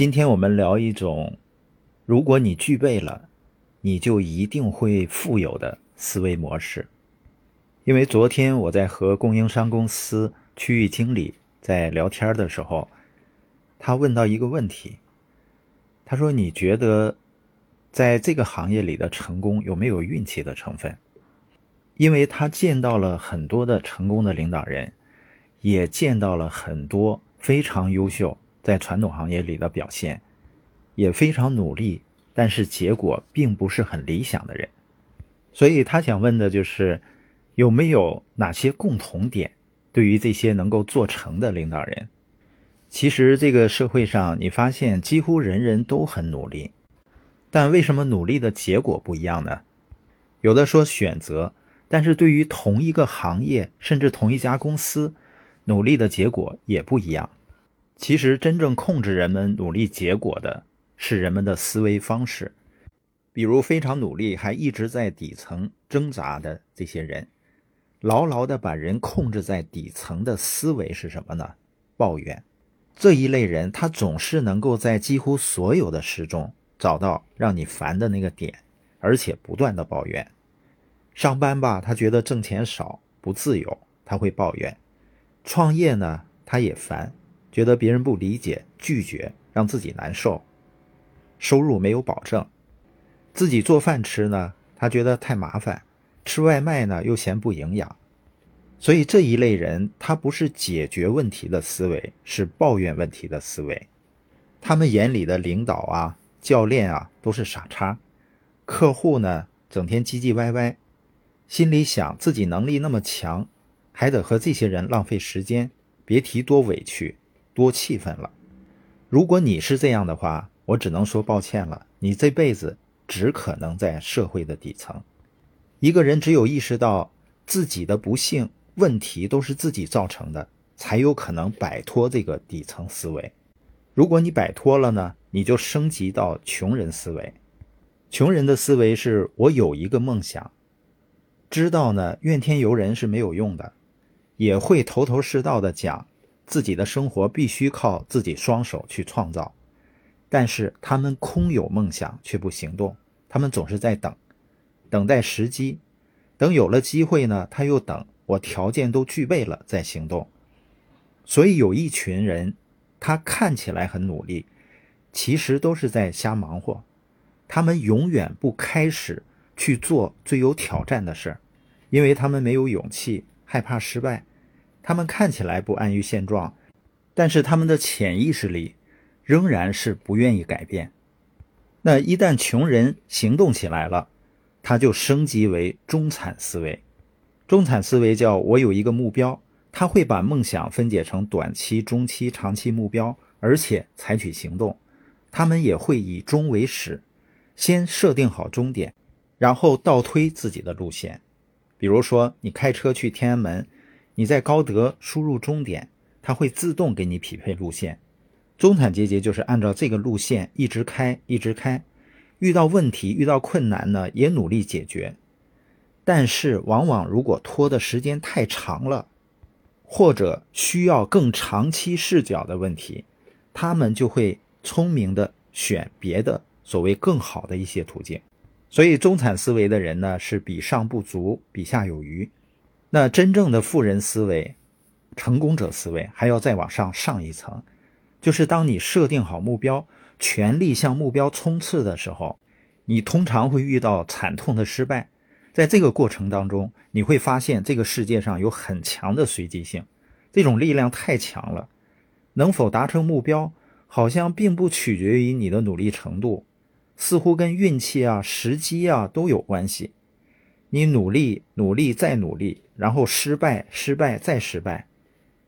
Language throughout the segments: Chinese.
今天我们聊一种，如果你具备了，你就一定会富有的思维模式。因为昨天我在和供应商公司区域经理在聊天的时候，他问到一个问题，他说：“你觉得在这个行业里的成功有没有运气的成分？”因为他见到了很多的成功的领导人，也见到了很多非常优秀。在传统行业里的表现也非常努力，但是结果并不是很理想的人，所以他想问的就是有没有哪些共同点？对于这些能够做成的领导人，其实这个社会上你发现几乎人人都很努力，但为什么努力的结果不一样呢？有的说选择，但是对于同一个行业甚至同一家公司，努力的结果也不一样。其实，真正控制人们努力结果的是人们的思维方式。比如，非常努力还一直在底层挣扎的这些人，牢牢的把人控制在底层的思维是什么呢？抱怨。这一类人，他总是能够在几乎所有的事中找到让你烦的那个点，而且不断的抱怨。上班吧，他觉得挣钱少不自由，他会抱怨；创业呢，他也烦。觉得别人不理解、拒绝，让自己难受，收入没有保证，自己做饭吃呢，他觉得太麻烦，吃外卖呢又嫌不营养，所以这一类人，他不是解决问题的思维，是抱怨问题的思维。他们眼里的领导啊、教练啊都是傻叉，客户呢整天唧唧歪歪，心里想自己能力那么强，还得和这些人浪费时间，别提多委屈。多气愤了！如果你是这样的话，我只能说抱歉了。你这辈子只可能在社会的底层。一个人只有意识到自己的不幸问题都是自己造成的，才有可能摆脱这个底层思维。如果你摆脱了呢，你就升级到穷人思维。穷人的思维是我有一个梦想，知道呢怨天尤人是没有用的，也会头头是道的讲。自己的生活必须靠自己双手去创造，但是他们空有梦想却不行动，他们总是在等，等待时机，等有了机会呢，他又等我条件都具备了再行动。所以有一群人，他看起来很努力，其实都是在瞎忙活，他们永远不开始去做最有挑战的事儿，因为他们没有勇气，害怕失败。他们看起来不安于现状，但是他们的潜意识里仍然是不愿意改变。那一旦穷人行动起来了，他就升级为中产思维。中产思维叫我有一个目标，他会把梦想分解成短期、中期、长期目标，而且采取行动。他们也会以终为始，先设定好终点，然后倒推自己的路线。比如说，你开车去天安门。你在高德输入终点，它会自动给你匹配路线。中产阶级就是按照这个路线一直开，一直开。遇到问题、遇到困难呢，也努力解决。但是，往往如果拖的时间太长了，或者需要更长期视角的问题，他们就会聪明的选别的所谓更好的一些途径。所以，中产思维的人呢，是比上不足，比下有余。那真正的富人思维、成功者思维还要再往上上一层，就是当你设定好目标，全力向目标冲刺的时候，你通常会遇到惨痛的失败。在这个过程当中，你会发现这个世界上有很强的随机性，这种力量太强了，能否达成目标，好像并不取决于你的努力程度，似乎跟运气啊、时机啊都有关系。你努力，努力，再努力，然后失败，失败，再失败，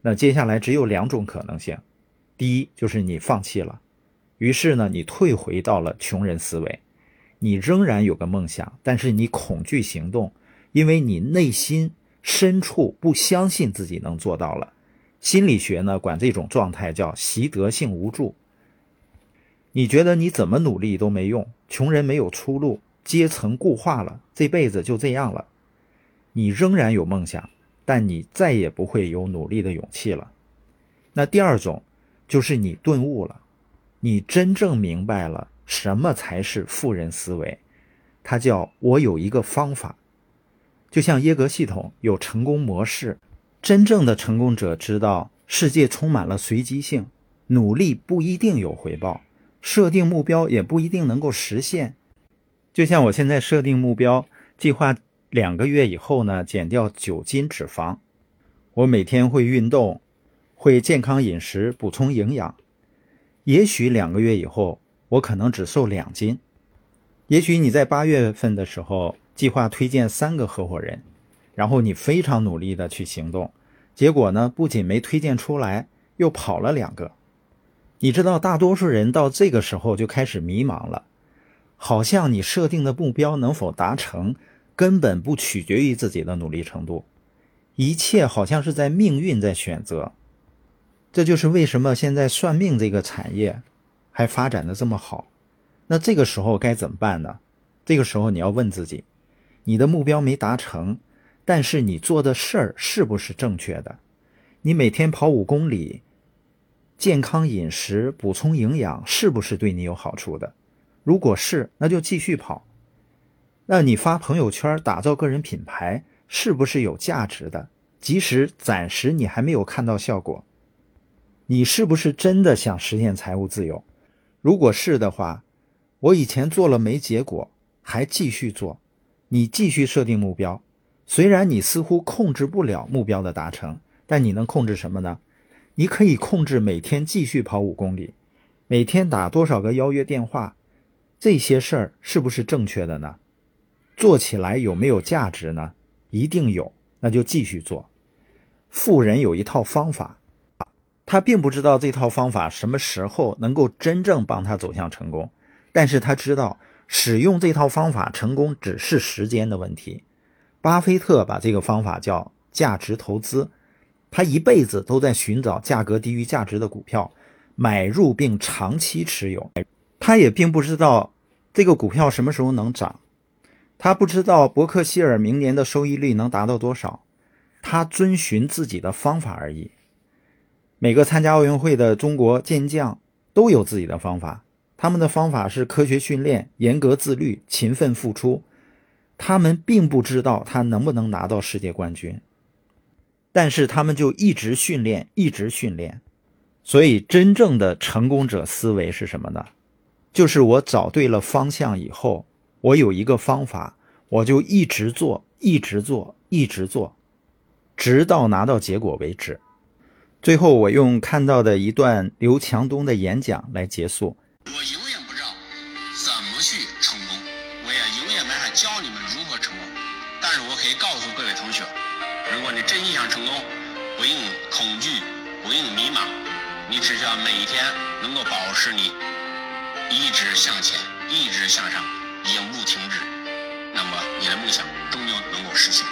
那接下来只有两种可能性：第一，就是你放弃了，于是呢，你退回到了穷人思维，你仍然有个梦想，但是你恐惧行动，因为你内心深处不相信自己能做到了。心理学呢，管这种状态叫习得性无助。你觉得你怎么努力都没用，穷人没有出路。阶层固化了，这辈子就这样了。你仍然有梦想，但你再也不会有努力的勇气了。那第二种，就是你顿悟了，你真正明白了什么才是富人思维。它叫我有一个方法，就像耶格系统有成功模式。真正的成功者知道，世界充满了随机性，努力不一定有回报，设定目标也不一定能够实现。就像我现在设定目标，计划两个月以后呢，减掉九斤脂肪。我每天会运动，会健康饮食，补充营养。也许两个月以后，我可能只瘦两斤。也许你在八月份的时候计划推荐三个合伙人。然后你非常努力的去行动，结果呢，不仅没推荐出来，又跑了两个。你知道，大多数人到这个时候就开始迷茫了，好像你设定的目标能否达成，根本不取决于自己的努力程度，一切好像是在命运在选择。这就是为什么现在算命这个产业还发展的这么好。那这个时候该怎么办呢？这个时候你要问自己，你的目标没达成。但是你做的事儿是不是正确的？你每天跑五公里，健康饮食、补充营养，是不是对你有好处的？如果是，那就继续跑。那你发朋友圈打造个人品牌，是不是有价值的？即使暂时你还没有看到效果，你是不是真的想实现财务自由？如果是的话，我以前做了没结果，还继续做，你继续设定目标。虽然你似乎控制不了目标的达成，但你能控制什么呢？你可以控制每天继续跑五公里，每天打多少个邀约电话，这些事儿是不是正确的呢？做起来有没有价值呢？一定有，那就继续做。富人有一套方法，他并不知道这套方法什么时候能够真正帮他走向成功，但是他知道使用这套方法成功只是时间的问题。巴菲特把这个方法叫价值投资，他一辈子都在寻找价格低于价值的股票，买入并长期持有。他也并不知道这个股票什么时候能涨，他不知道伯克希尔明年的收益率能达到多少，他遵循自己的方法而已。每个参加奥运会的中国健将都有自己的方法，他们的方法是科学训练、严格自律、勤奋付出。他们并不知道他能不能拿到世界冠军，但是他们就一直训练，一直训练。所以，真正的成功者思维是什么呢？就是我找对了方向以后，我有一个方法，我就一直做，一直做，一直做，直到拿到结果为止。最后，我用看到的一段刘强东的演讲来结束。我永远不知道怎么去成功，我也永远没法教你们如何成功。但是我可以告诉各位同学如果你真心想成功，不用恐惧，不用迷茫，你只需要每一天能够保持你一直向前，一直向上，永不停止，那么你的梦想终究能够实现。